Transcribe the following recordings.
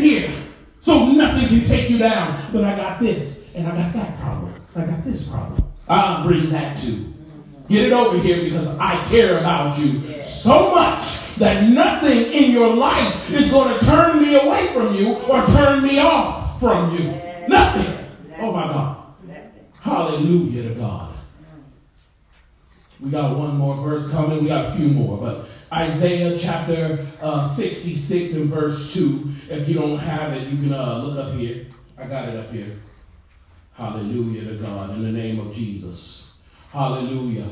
here so nothing can take you down. But I got this, and I got that problem. I got this problem. I'll bring that too. Get it over here because I care about you so much that nothing in your life is going to turn me away from you or turn me off from you. Nothing. Oh my God. Hallelujah to God. We got one more verse coming. We got a few more, but Isaiah chapter uh, 66 and verse 2. If you don't have it, you can uh, look up here. I got it up here. Hallelujah to God in the name of Jesus. Hallelujah.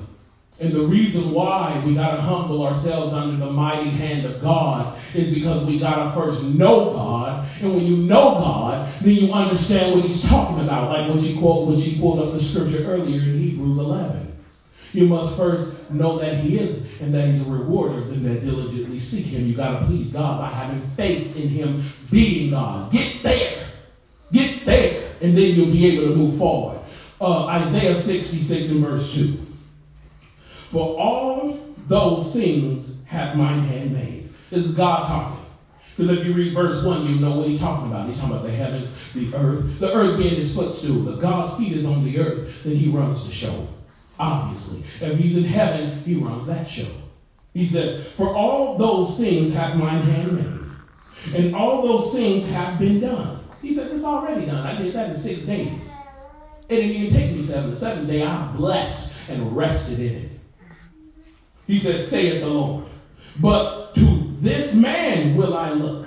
And the reason why we got to humble ourselves under the mighty hand of God is because we got to first know God. And when you know God, then you understand what he's talking about. Like when she quote, when she pulled up the scripture earlier in Hebrews 11. You must first know that he is and that he's a rewarder of that diligently seek him. You got to please God by having faith in him being God. Get there. Get there. And then you'll be able to move forward. Uh, Isaiah 66 and verse 2. For all those things have mine hand made. This is God talking. Because if you read verse 1, you know what he's talking about. He's talking about the heavens, the earth, the earth being his footstool. If God's feet is on the earth, then he runs the show. Obviously. If he's in heaven, he runs that show. He says, For all those things have mine hand made, and all those things have been done. He says, It's already done. I did that in six days. It didn't even take me seven. The seventh day I blessed and rested in it. He said, Saith the Lord. But to this man will I look.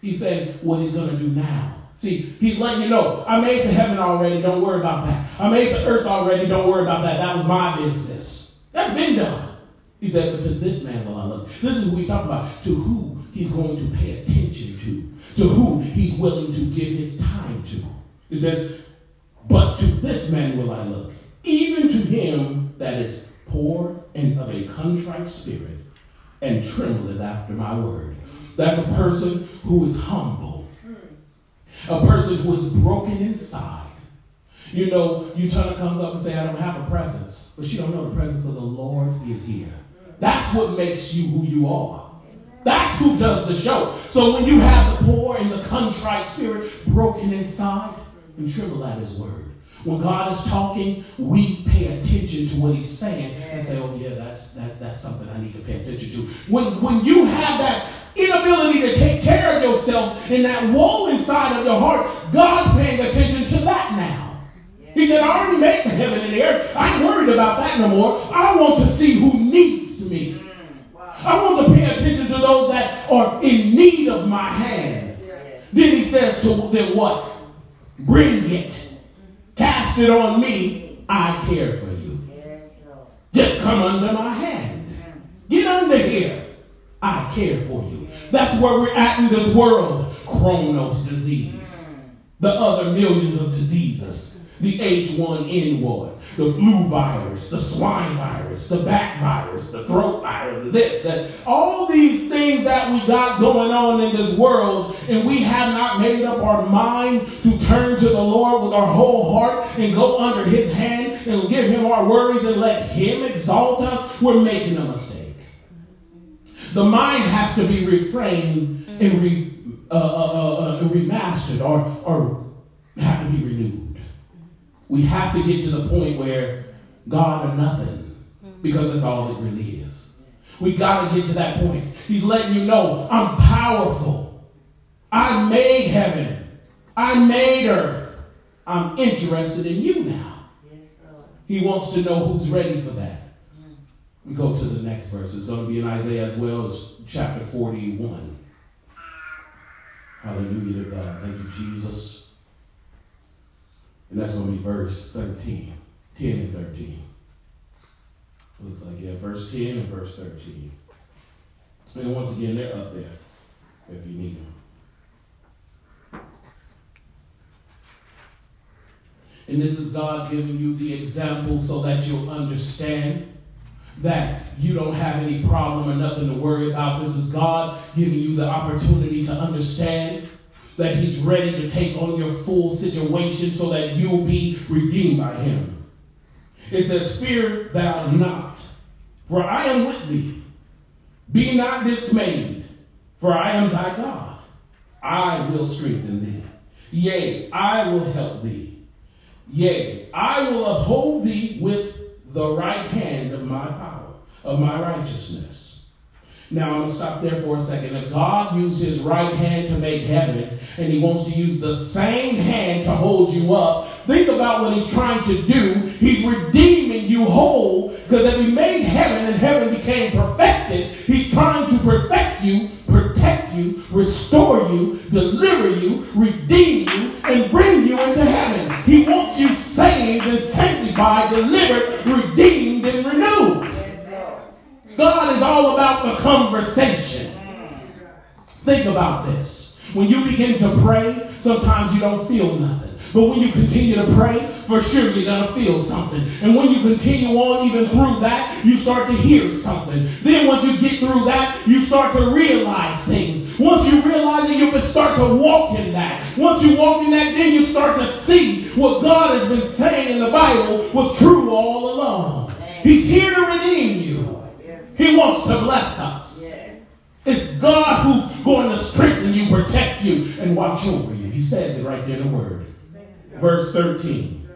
He said, What he's going to do now. See, he's letting you know, I made the heaven already, don't worry about that. I made the earth already, don't worry about that. That was my business. That's been done. He said, but to this man will I look. This is what we talk about, to who he's going to pay attention to, to who he's willing to give his time to. He says, but to this man will I look, even to him that is poor and of a contrite spirit, and trembleth after my word. That's a person who is humble a person who is broken inside. You know, Utana comes up and say, I don't have a presence, but she don't know the presence of the Lord is here. That's what makes you who you are. That's who does the show. So when you have the poor and the contrite spirit broken inside, and tremble at his word. When God is talking, we pay attention to what he's saying and say, oh yeah, that's that, that's something I need to pay attention to. When when you have that inability to take care of yourself and that woe inside of your heart, God's paying attention to that now. He said, I already made the heaven and the earth. I ain't worried about that no more. I want to see who needs me. Mm, I want to pay attention to those that are in need of my hand. Then he says to them, What? Bring it. Cast it on me. I care for you. Just come under my hand. Mm. Get under here. I care for you. That's where we're at in this world. Chronos disease. The other millions of diseases. The H1N1, the flu virus, the swine virus, the bat virus, the throat virus, this, that. All these things that we got going on in this world, and we have not made up our mind to turn to the Lord with our whole heart and go under his hand and give him our worries and let him exalt us, we're making a mistake. The mind has to be reframed mm-hmm. and re, uh, uh, uh, uh, remastered or, or have to be renewed. We have to get to the point where God or nothing, because that's all it really is. We got to get to that point. He's letting you know I'm powerful. I made heaven. I made earth. I'm interested in you now. He wants to know who's ready for that. We go to the next verse. It's going to be in Isaiah as well as chapter 41. Hallelujah to God. Thank you, Jesus. And that's going to be verse 13. 10 and 13. Looks like, yeah, verse 10 and verse 13. And once again, they're up there if you need them. And this is God giving you the example so that you'll understand that you don't have any problem or nothing to worry about. This is God giving you the opportunity to understand that He's ready to take on your full situation so that you'll be redeemed by Him. It says, Fear thou not, for I am with thee. Be not dismayed, for I am thy God. I will strengthen thee. Yea, I will help thee. Yea, I will uphold thee with the right hand of my power, of my righteousness. Now I'm going to stop there for a second. If God used his right hand to make heaven, and he wants to use the same hand to hold you up, think about what he's trying to do. He's redeeming you whole, because if he made heaven and heaven became perfected, he's trying to perfect you, you, restore you, deliver you, redeem you, and bring you into heaven. He wants you saved and sanctified, delivered, redeemed, and renewed. God is all about the conversation. Think about this. When you begin to pray, sometimes you don't feel nothing. But when you continue to pray, for sure you're going to feel something. And when you continue on even through that, you start to hear something. Then once you get through that, you start to realize things. Once you realize it, you can start to walk in that. Once you walk in that, then you start to see what God has been saying in the Bible was true all along. He's here to redeem you. He wants to bless us. It's God who's going to strengthen you, protect you, and watch over you. He says it right there in the word. Verse 13.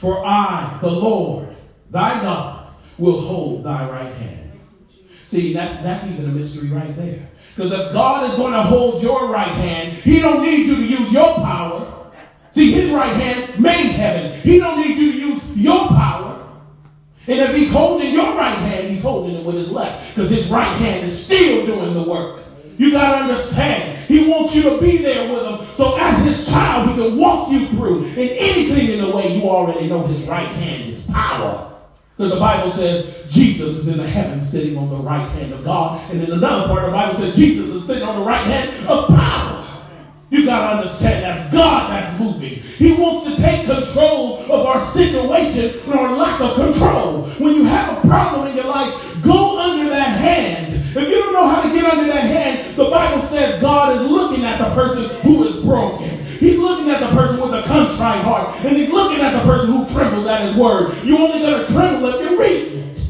For I, the Lord, thy God, will hold thy right hand. See, that's that's even a mystery right there. Because if God is going to hold your right hand, he don't need you to use your power. See, his right hand made heaven. He don't need you to use your power. And if he's holding your right hand, he's holding it with his left because his right hand is still doing the work. You got to understand. He wants you to be there with him. So as his child, he can walk you through. And anything in the way, you already know his right hand is power. Because the Bible says Jesus is in the heavens sitting on the right hand of God. And in another part, the Bible says Jesus is sitting on the right hand of power. You got to understand that's God that's moving. He wants to take control of our situation and our lack of control. When you have a problem in your life, go under that hand. If you don't know how to get under that hand, the Bible says God is looking at the person who is broken. He's looking at the person with a contrite heart, and he's looking at the person who trembles at his word. You only to tremble if you're reading it.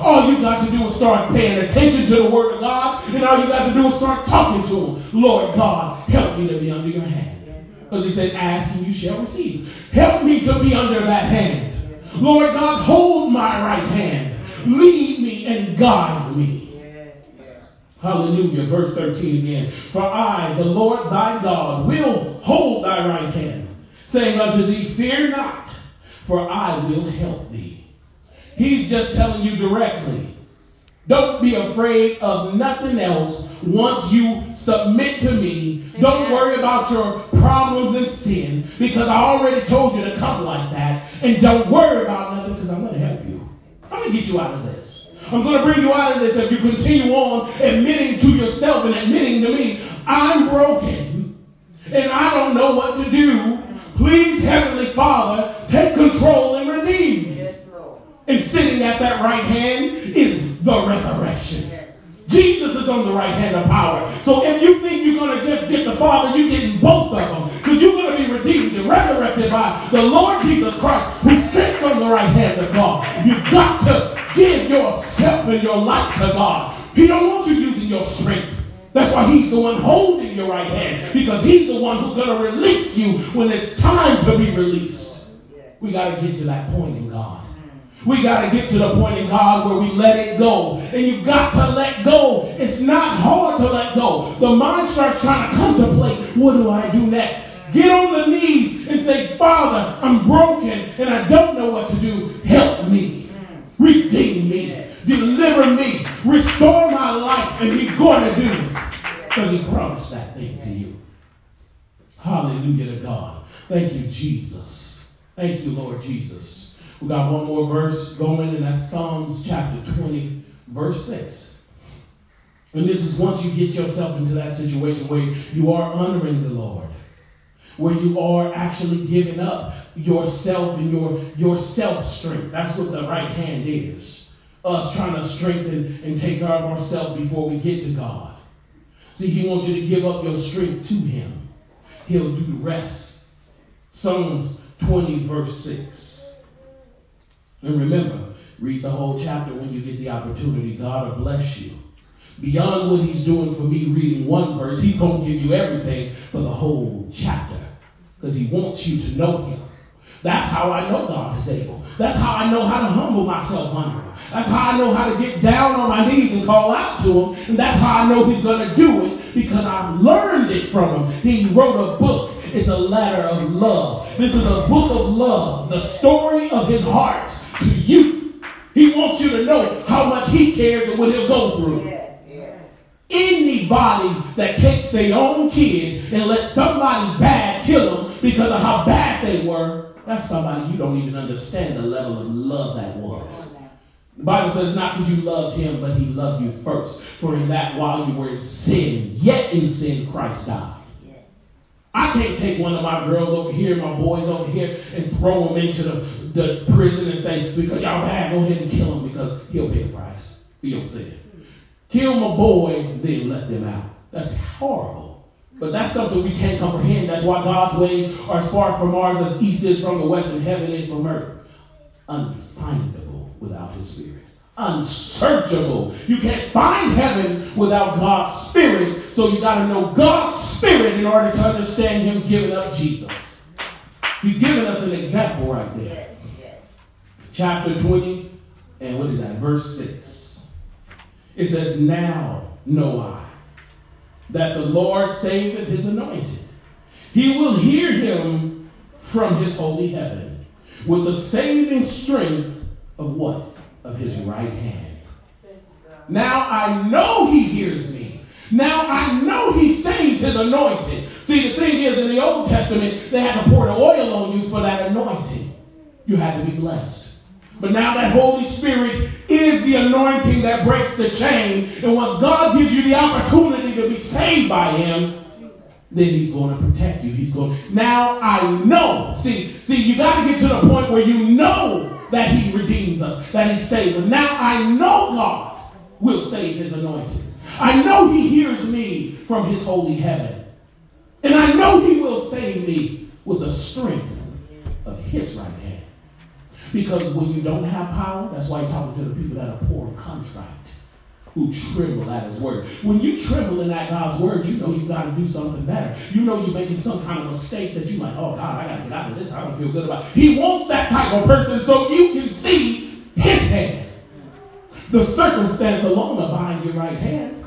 All you got to do is start paying attention to the word of God, and all you got to do is start talking to him. Lord God, help me to be under your hand. Because he said, ask and you shall receive. Help me to be under that hand. Lord God, hold my right hand. Lead me and guide me. Hallelujah. Verse 13 again. For I, the Lord thy God, will hold thy right hand, saying unto thee, Fear not, for I will help thee. He's just telling you directly. Don't be afraid of nothing else once you submit to me. Don't worry about your problems and sin because I already told you to come like that. And don't worry about nothing because I'm going to help you. I'm going to get you out of this. I'm going to bring you out of this if you continue on admitting to yourself and admitting to me, I'm broken and I don't know what to do. Please, Heavenly Father, take control and redeem me. And sitting at that right hand is the resurrection. Jesus is on the right hand of power. So if you think you're going to just get the Father, you're getting both of them. Because you're going to be redeemed and resurrected by the Lord Jesus Christ who sits on the right hand of God. You've got to give yourself and your life to God. He don't want you using your strength. That's why he's the one holding your right hand. Because he's the one who's going to release you when it's time to be released. We got to get to that point in God. We got to get to the point in God where we let it go. And you've got to let go. It's not hard to let go. The mind starts trying to contemplate what do I do next? Get on the knees and say, Father, I'm broken and I don't know what to do. Help me. Redeem me. Deliver me. Restore my life. And He's going to do it. Because He promised that thing to you. Hallelujah to God. Thank you, Jesus. Thank you, Lord Jesus. We got one more verse going, and that's Psalms chapter 20, verse 6. And this is once you get yourself into that situation where you are honoring the Lord, where you are actually giving up yourself and your, your self strength. That's what the right hand is. Us trying to strengthen and take care of ourselves before we get to God. See, He wants you to give up your strength to Him, He'll do the rest. Psalms 20, verse 6. And remember, read the whole chapter when you get the opportunity. God will bless you. beyond what he's doing for me reading one verse, he's going to give you everything for the whole chapter because he wants you to know him. That's how I know God is able. That's how I know how to humble myself under him. That's how I know how to get down on my knees and call out to him. And that's how I know he's going to do it because I've learned it from him. He wrote a book. It's a letter of love. This is a book of love, the story of his heart to you. He wants you to know how much he cares and what he'll go through. Anybody that takes their own kid and let somebody bad kill them because of how bad they were, that's somebody you don't even understand the level of love that was. The Bible says not because you loved him, but he loved you first. For in that while you were in sin, yet in sin, Christ died. I can't take one of my girls over here, my boys over here, and throw them into the, the prison and say, because y'all bad, go ahead and kill him because he'll pay the price for your sin. Kill my boy, then let them out. That's horrible. But that's something we can't comprehend. That's why God's ways are as far from ours as east is from the west and heaven is from earth. Unfindable without his spirit. Unsearchable. You can't find heaven without God's spirit. So you got to know God's spirit in order to understand him giving up Jesus. He's giving us an example right there. Chapter 20, and what did that? Verse 6. It says, Now know I that the Lord saveth his anointed. He will hear him from his holy heaven with the saving strength of what? Of his right hand. Now I know he hears me. Now I know he saves his anointed. See, the thing is, in the Old Testament, they had to pour the oil on you for that anointing. You had to be blessed. But now that Holy Spirit is the anointing that breaks the chain. And once God gives you the opportunity to be saved by Him, then He's going to protect you. He's going, now I know. See, see, you got to get to the point where you know that He redeems us, that He saves us. Now I know God will save His anointed. I know He hears me from His holy heaven. And I know He will save me with the strength of His right hand. Because when you don't have power, that's why you're talking to the people that are poor and contrite, who tremble at his word. When you tremble that God's word, you know you got to do something better. You know you're making some kind of mistake that you're like, oh God, I got to get out of this. I don't feel good about it. He wants that type of person so you can see his hand. The circumstance alone of buying your right hand.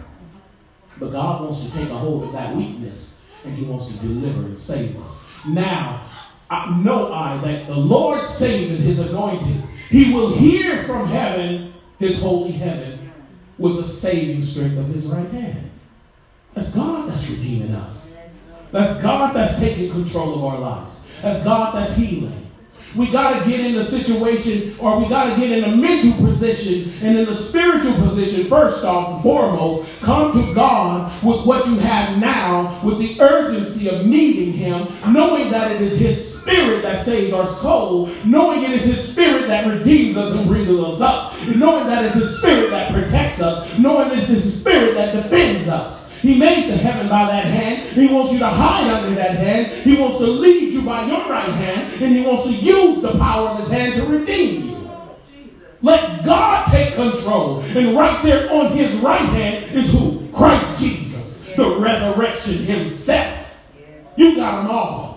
But God wants to take a hold of that weakness and he wants to deliver and save us. Now, I know I that the Lord saveth his anointed. He will hear from heaven, his holy heaven, with the saving strength of his right hand. That's God that's redeeming us. That's God that's taking control of our lives. That's God that's healing. We got to get in a situation or we got to get in a mental position and in a spiritual position, first off and foremost. Come to God with what you have now, with the urgency of needing Him, knowing that it is His Spirit that saves our soul, knowing it is His Spirit that redeems us and brings us up, knowing that it's His Spirit that protects us, knowing it's His Spirit that defends us. He made the heaven by that hand. He wants you to hide under that hand. He wants to lead you by your right hand. And he wants to use the power of his hand to redeem you. Let God take control. And right there on his right hand is who? Christ Jesus, the resurrection himself. You got them all.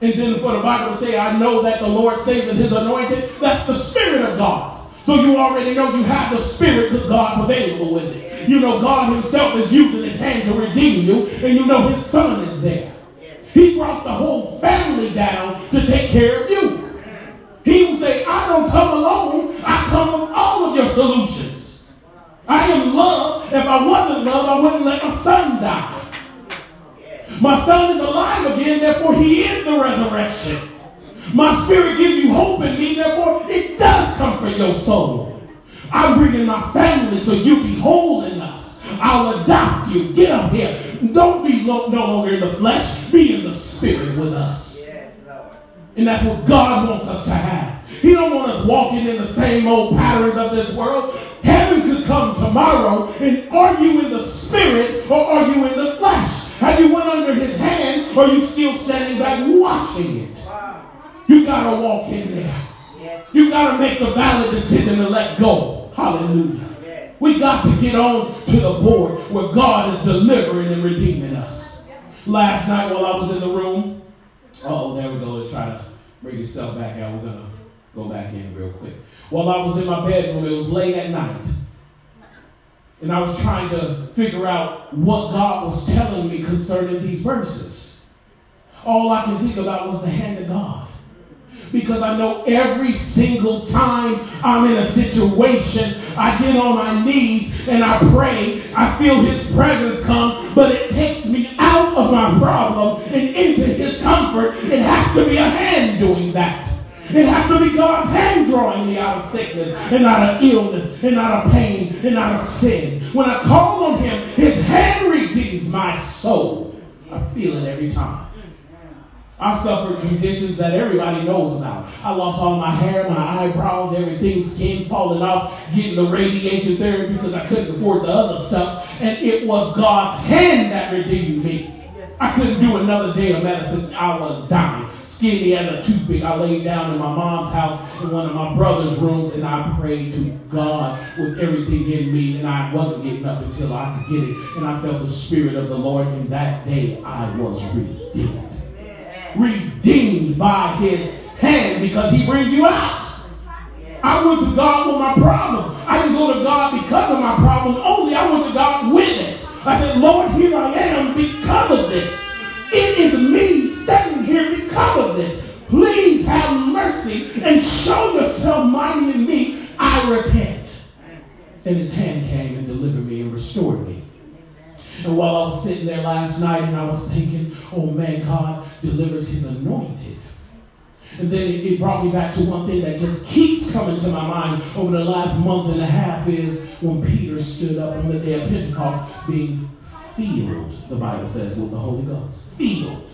And then for the Bible to say, I know that the Lord saveth his anointed, that's the Spirit of God. So you already know you have the Spirit because God's available with it. You know, God Himself is using His hand to redeem you, and you know His Son is there. He brought the whole family down to take care of you. He will say, I don't come alone, I come with all of your solutions. I am love. If I wasn't love, I wouldn't let my son die. My son is alive again, therefore, he is the resurrection. My spirit gives you hope in me, therefore, it does comfort your soul. I'm bringing my family so you be whole in us. I'll adopt you. Get up here. Don't be no longer in the flesh. Be in the spirit with us. And that's what God wants us to have. He don't want us walking in the same old patterns of this world. Heaven could come tomorrow, and are you in the spirit or are you in the flesh? Have you went under his hand or are you still standing back watching it? You gotta walk in there. You got to make the valid decision to let go. Hallelujah. We got to get on to the board where God is delivering and redeeming us. Last night while I was in the room, oh, there we go. Try to bring yourself back out. We're going to go back in real quick. While I was in my bedroom, it was late at night. And I was trying to figure out what God was telling me concerning these verses. All I could think about was the hand of God because I know every single time I'm in a situation, I get on my knees and I pray. I feel His presence come, but it takes me out of my problem and into His comfort. It has to be a hand doing that. It has to be God's hand drawing me out of sickness and out of illness and out of pain and out of sin. When I call on Him, His hand redeems my soul. I feel it every time. I suffered conditions that everybody knows about. I lost all my hair, my eyebrows, everything, skin falling off, getting the radiation therapy because I couldn't afford the other stuff. And it was God's hand that redeemed me. I couldn't do another day of medicine. I was dying. Skinny as a toothpick. I laid down in my mom's house in one of my brother's rooms and I prayed to God with everything in me. And I wasn't getting up until I could get it. And I felt the Spirit of the Lord. And that day I was redeemed redeemed by his hand because he brings you out. I went to God with my problem. I didn't go to God because of my problem only. I went to God with it. I said, Lord, here I am because of this. It is me here of this. Please have mercy and show yourself mighty in me. I repent. And his hand came and delivered me and restored me. And while I was sitting there last night and I was thinking, oh man, God delivers his anointed. And then it, brought me back to one thing that just keeps coming to my mind over the last month and a half is when Peter stood up on the day of Pentecost being filled, the Bible says, with the Holy Ghost. Filled.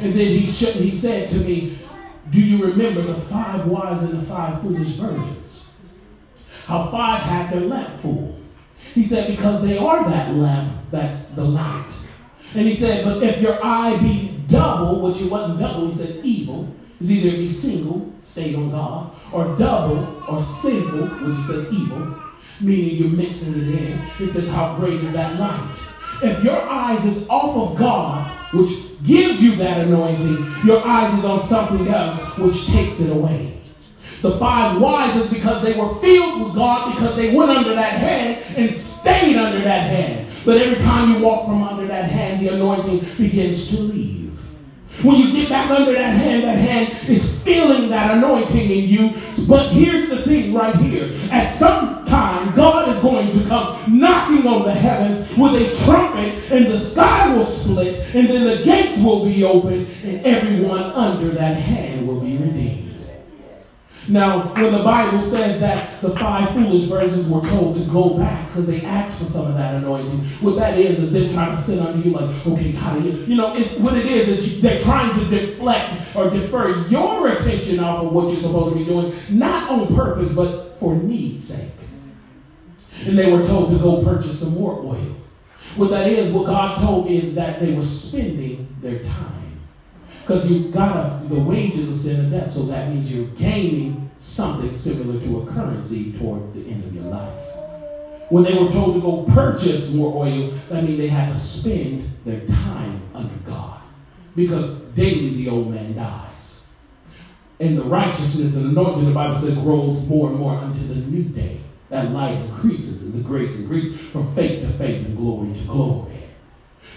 And then he, sh- he said to me, Do you remember the five wise and the five foolish virgins? How five had their lamp full. He said, Because they are that lamp that's the light. And he said, but if your eye be double, which it wasn't double, he said evil, is either be single, stayed on God, or double, or sinful, which he says evil, meaning you're mixing it in. It says, how great is that light? If your eyes is off of God, which gives you that anointing, your eyes is on something else, which takes it away. The five wise is because they were filled with God because they went under that hand and stayed under that hand. But every time you walk from under that hand, the anointing begins to leave. When you get back under that hand, that hand is feeling that anointing in you. But here's the thing right here. At some time, God is going to come knocking on the heavens with a trumpet, and the sky will split, and then the gates will be opened, and everyone under that hand will be redeemed. Now, when the Bible says that the five foolish virgins were told to go back because they asked for some of that anointing, what that is is them trying to sit under you like, okay, how do you, you know, what it is is they're trying to deflect or defer your attention off of what you're supposed to be doing, not on purpose, but for need's sake. And they were told to go purchase some more oil. What that is, what God told is that they were spending their time. Because you gotta, the wages of sin and death, so that means you're gaining something similar to a currency toward the end of your life. When they were told to go purchase more oil, that means they had to spend their time under God. Because daily the old man dies. And the righteousness and anointing, the Bible says, grows more and more unto the new day. That light increases and the grace increases from faith to faith and glory to glory.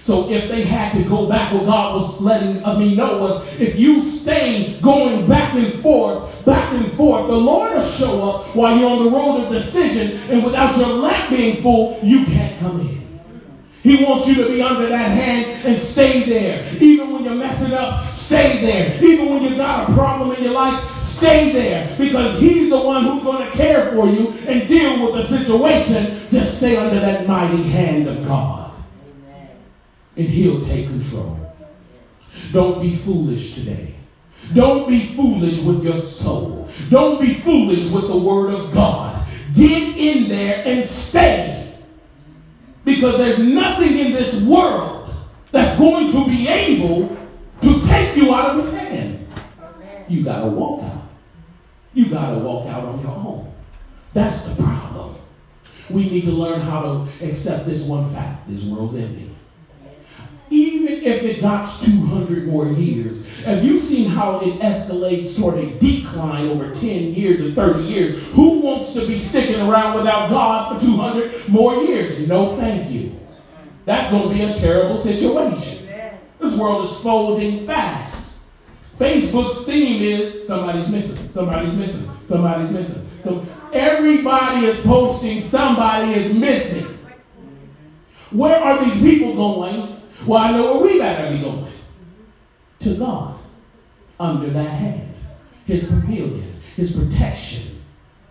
So if they had to go back, what God was letting me know was if you stay going back and forth, back and forth, the Lord will show up while you're on the road of decision, and without your lamp being full, you can't come in. He wants you to be under that hand and stay there. Even when you're messing up, stay there. Even when you've got a problem in your life, stay there. Because He's the one who's going to care for you and deal with the situation. Just stay under that mighty hand of God and He'll take control. Don't be foolish today. Don't be foolish with your soul. Don't be foolish with the Word of God. Get in there and stay. Because there's nothing in this world that's going to be able to take you out of His hand. You got to walk out. You got to walk out on your own. That's the problem. We need to learn how to accept this one fact this world's ending. If it got 200 more years, have you seen how it escalates toward a decline over 10 years or 30 years? Who wants to be sticking around without God for 200 more years? No, thank you. That's going to be a terrible situation. This world is folding fast. Facebook's theme is somebody's missing, somebody's missing, somebody's missing. So everybody is posting somebody is missing. Where are these people going? Well, I know where we better be going. To God, under that hand, his pavilion, his protection,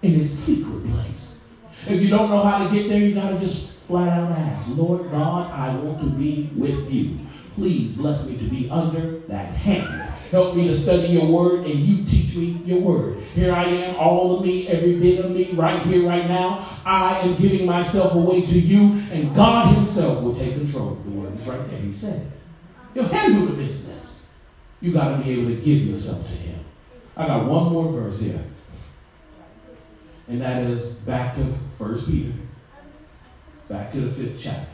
in his secret place. If you don't know how to get there, you got to just flat out ask, Lord God, I want to be with you. Please bless me to be under that hand. Help me to study your word and you teach me your word. Here I am, all of me, every bit of me, right here, right now. I am giving myself away to you, and God Himself will take control. The word is right there. He said, He'll handle the business. You got to be able to give yourself to Him. I got one more verse here, and that is back to First Peter. Back to the fifth chapter.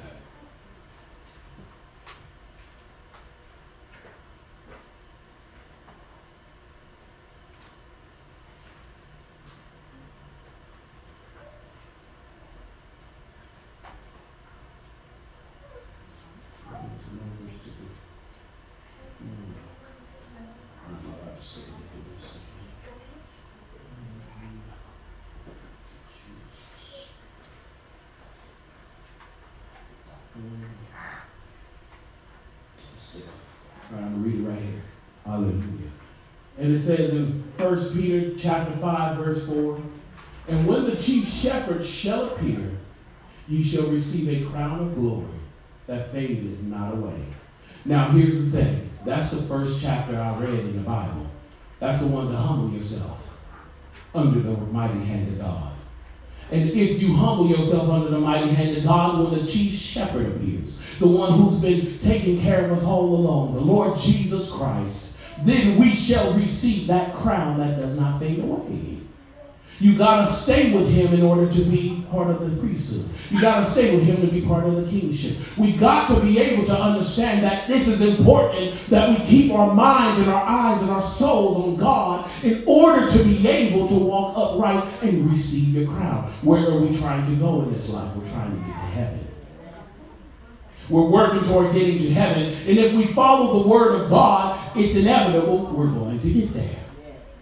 And I'm going to read it right here. Hallelujah. And it says in 1 Peter chapter 5, verse 4, And when the chief shepherd shall appear, ye shall receive a crown of glory that fadeth not away. Now here's the thing. That's the first chapter I read in the Bible. That's the one to humble yourself under the mighty hand of God. And if you humble yourself under the mighty hand of God, when the chief shepherd appears, the one who's been taking care of us all along, the Lord Jesus Christ, then we shall receive that crown that does not fade away. You got to stay with him in order to be part of the priesthood. You got to stay with him to be part of the kingship. We got to be able to understand that this is important that we keep our mind and our eyes and our souls on God in order to be able to walk upright and receive your crown. Where are we trying to go in this life? We're trying to get to heaven. We're working toward getting to heaven. And if we follow the word of God, it's inevitable we're going to get there.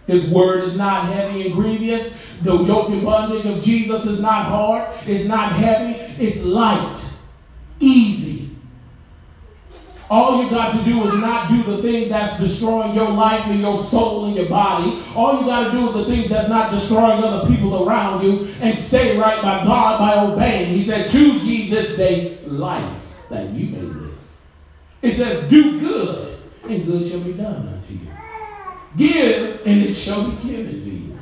His word is not heavy and grievous. The yoke and bondage of Jesus is not hard. It's not heavy. It's light, easy. All you got to do is not do the things that's destroying your life and your soul and your body. All you got to do is the things that's not destroying other people around you and stay right by God by obeying. He said, Choose ye this day life that you may live. It says, Do good, and good shall be done unto you. Give, and it shall be given to you.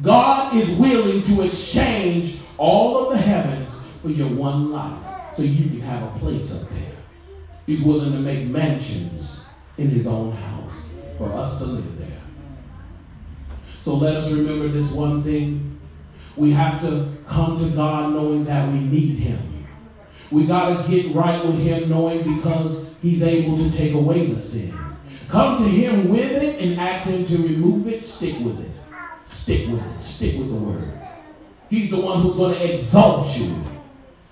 God is willing to exchange all of the heavens for your one life so you can have a place up there. He's willing to make mansions in his own house for us to live there. So let us remember this one thing. We have to come to God knowing that we need him. We got to get right with Him knowing because He's able to take away the sin. Come to Him with it and ask Him to remove it. Stick with it. Stick with it. Stick with the Word. He's the one who's going to exalt you.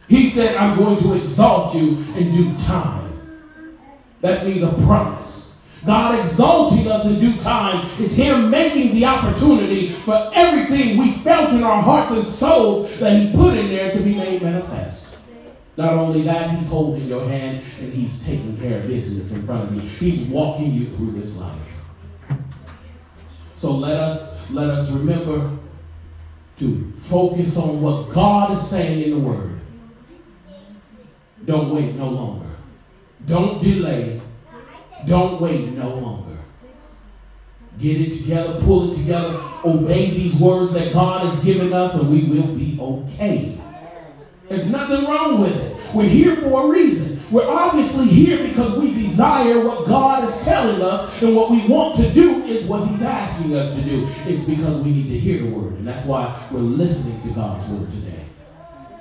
He said, I'm going to exalt you in due time. That means a promise. God exalting us in due time is Him making the opportunity for everything we felt in our hearts and souls that He put in there to be made manifest. Not only that, he's holding your hand and he's taking care of business in front of you. He's walking you through this life. So let us let us remember to focus on what God is saying in the word. Don't wait no longer. Don't delay. Don't wait no longer. Get it together, pull it together, obey these words that God has given us, and we will be okay. There's nothing wrong with it. We're here for a reason. We're obviously here because we desire what God is telling us, and what we want to do is what He's asking us to do. It's because we need to hear the word, and that's why we're listening to God's word today.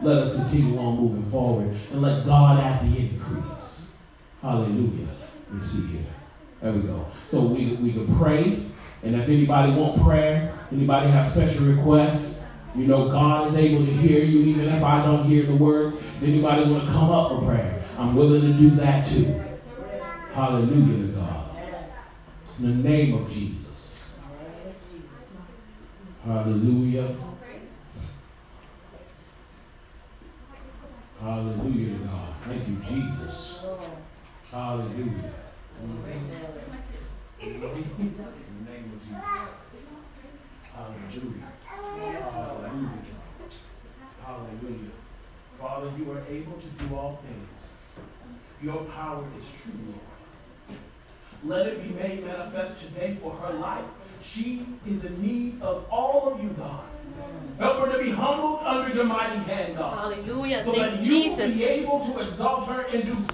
let us continue on moving forward and let God add the increase. Hallelujah. Me see here. There we go. So we, we can pray. And if anybody want prayer, anybody have special requests, you know God is able to hear you even if I don't hear the words. Anybody want to come up for prayer, I'm willing to do that too. Hallelujah to God. In the name of Jesus. Hallelujah. Hallelujah to God. Thank you, Jesus. Hallelujah. In the name of Jesus. Hallelujah. Hallelujah. Hallelujah. Father, you are able to do all things. Your power is true, Lord. Let it be made manifest today for her life. She is in need of all of you, God. Help her to be humbled under your mighty hand, God. Hallelujah. So Thank that you, you will Jesus. be able to exalt her in due season.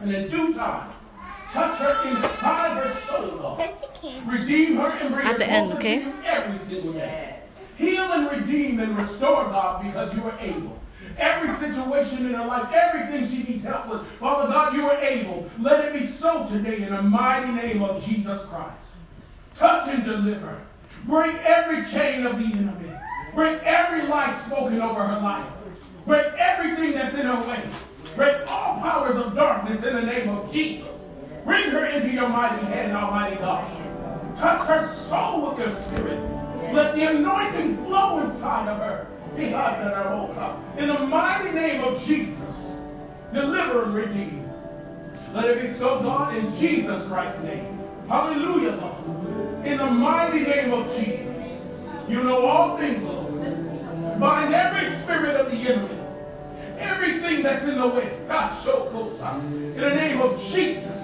And in due time, touch her inside her soul, God. Redeem her and bring At her the end, okay? to you every single day. Heal and redeem and restore, God, because you are able. Every situation in her life, everything she needs help with, Father God, you are able. Let it be so today in the mighty name of Jesus Christ. Touch and deliver. Break every chain of the enemy. Break every lie spoken over her life. Break everything that's in her way. Break all powers of darkness in the name of Jesus. Bring her into your mighty hand, Almighty God. Touch her soul with your spirit. Let the anointing flow inside of her. In the mighty name of Jesus, deliver and redeem. Let it be so, God, in Jesus Christ's name. Hallelujah, Lord. In the mighty name of Jesus. You know all things, Lord. Bind every spirit of the enemy. Everything that's in the way. God, show close In the name of Jesus.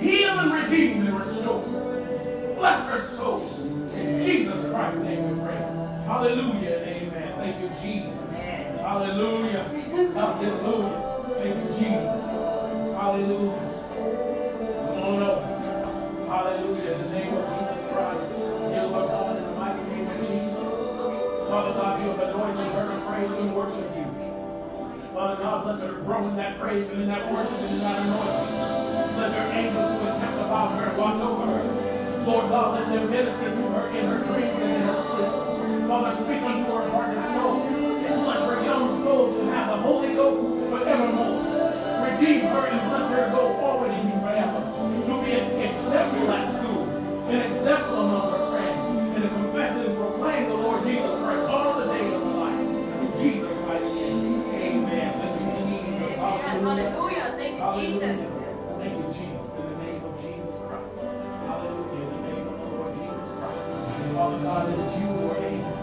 Heal and redeem and restore. Bless her soul. In Jesus Christ's name we pray. Hallelujah and amen. Thank you, Jesus. Hallelujah. Hallelujah. Thank you, Jesus. Hallelujah. Come on up. Hallelujah. In the name of Jesus Christ. Dear Lord God, in the mighty name of Jesus. Father God, you have anointed her to praise and worship you. Father God, bless her to grow in that praise and in that worship and in that anointing. Let your angels to encamp about her watch over her. Lord God, let them minister to her in her dreams and in her sleep. Father, speak unto her heart and soul. And bless her young soul to have the Holy Ghost forevermore. Redeem her and bless her go forward in you forever. To be an example at school, an example among her Hallelujah. Jesus. Thank you, Jesus. In the name of Jesus Christ. Hallelujah. In the name of the Lord Jesus Christ. Father God, it is you who are able.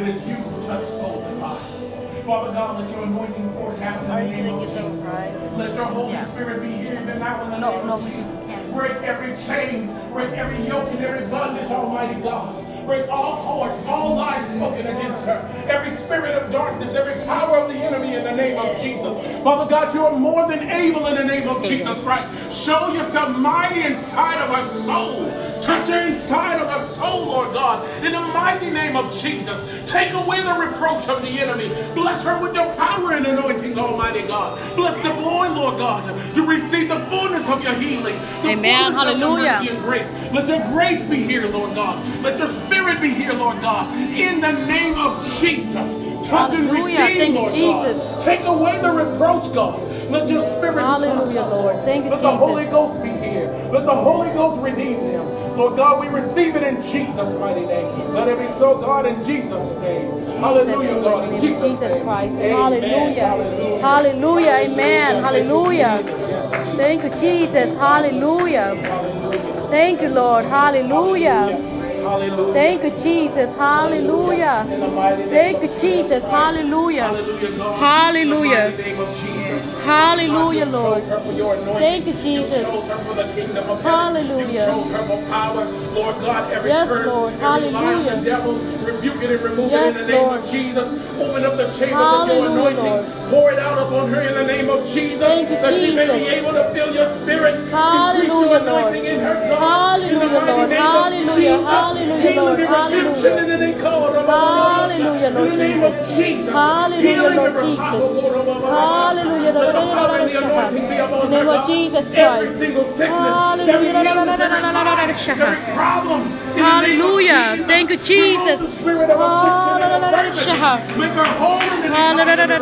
It is you who touch souls and lives. Father God, let your anointing pour down in the name of Jesus. Let your Holy Yeah. Spirit be here even now in the No, name no, of Jesus. Break every chain, break every yoke and every bondage, Almighty God. Break all cords, all lies spoken against her. Every spirit of darkness, every power of the enemy in the name of Jesus. Father God, you are more than able in the name of Jesus Christ. Show yourself mighty inside of our soul. Touch her inside of our soul, Lord God. In the mighty name of Jesus. Take away the reproach of the enemy. Bless her with your power and anointing, Almighty God. Bless the boy, Lord God, to receive the fullness of your healing. The Amen. Hallelujah. mercy and grace. Let your grace be here, Lord God. Let your spirit be here, Lord God. In the name of Jesus. Touch and redeem, Thank Lord Jesus. God. Take away the reproach, God. Let your spirit Hallelujah. Lord. Thank you, Let the Holy Ghost be here. Let the Holy Ghost redeem them. Lord God, we receive it in Jesus' mighty name. Let it be so, God, in Jesus' name. Hallelujah, God, in Jesus' name. Hallelujah. Hallelujah. Amen. Hallelujah. Jesus. Yes, indeed. Thank you, Jesus. Hallelujah. Thank you, Lord. Hallelujah. Hallelujah. Thank you, Jesus. Hallelujah. In the mighty name Thank you, Jesus. Hallelujah. Hallelujah. Hallelujah, Lord. Thank you, Jesus. Hallelujah. Lord God, every yes, curse, Lord. Hallelujah. the devil, rebuke it and remove yes, it in the name Lord. of Jesus. Open up the chambers Hallelujah, of your anointing. Lord. Pour it out upon her in the name of Jesus. Thank you, that Jesus. she may be able to feel your spirit. Hallelujah, your anointing Lord. in her God. Hallelujah, in the mighty Lord. name Hallelujah. of Jesus. Hallelujah, Lord. Hallelujah. Hallelujah, Lord. In the name of Jesus. Hallelujah, Lord Jesus. Hallelujah. The name of Jesus Christ. Hallelujah. Hallelujah. Thank you, Jesus. Hallelujah.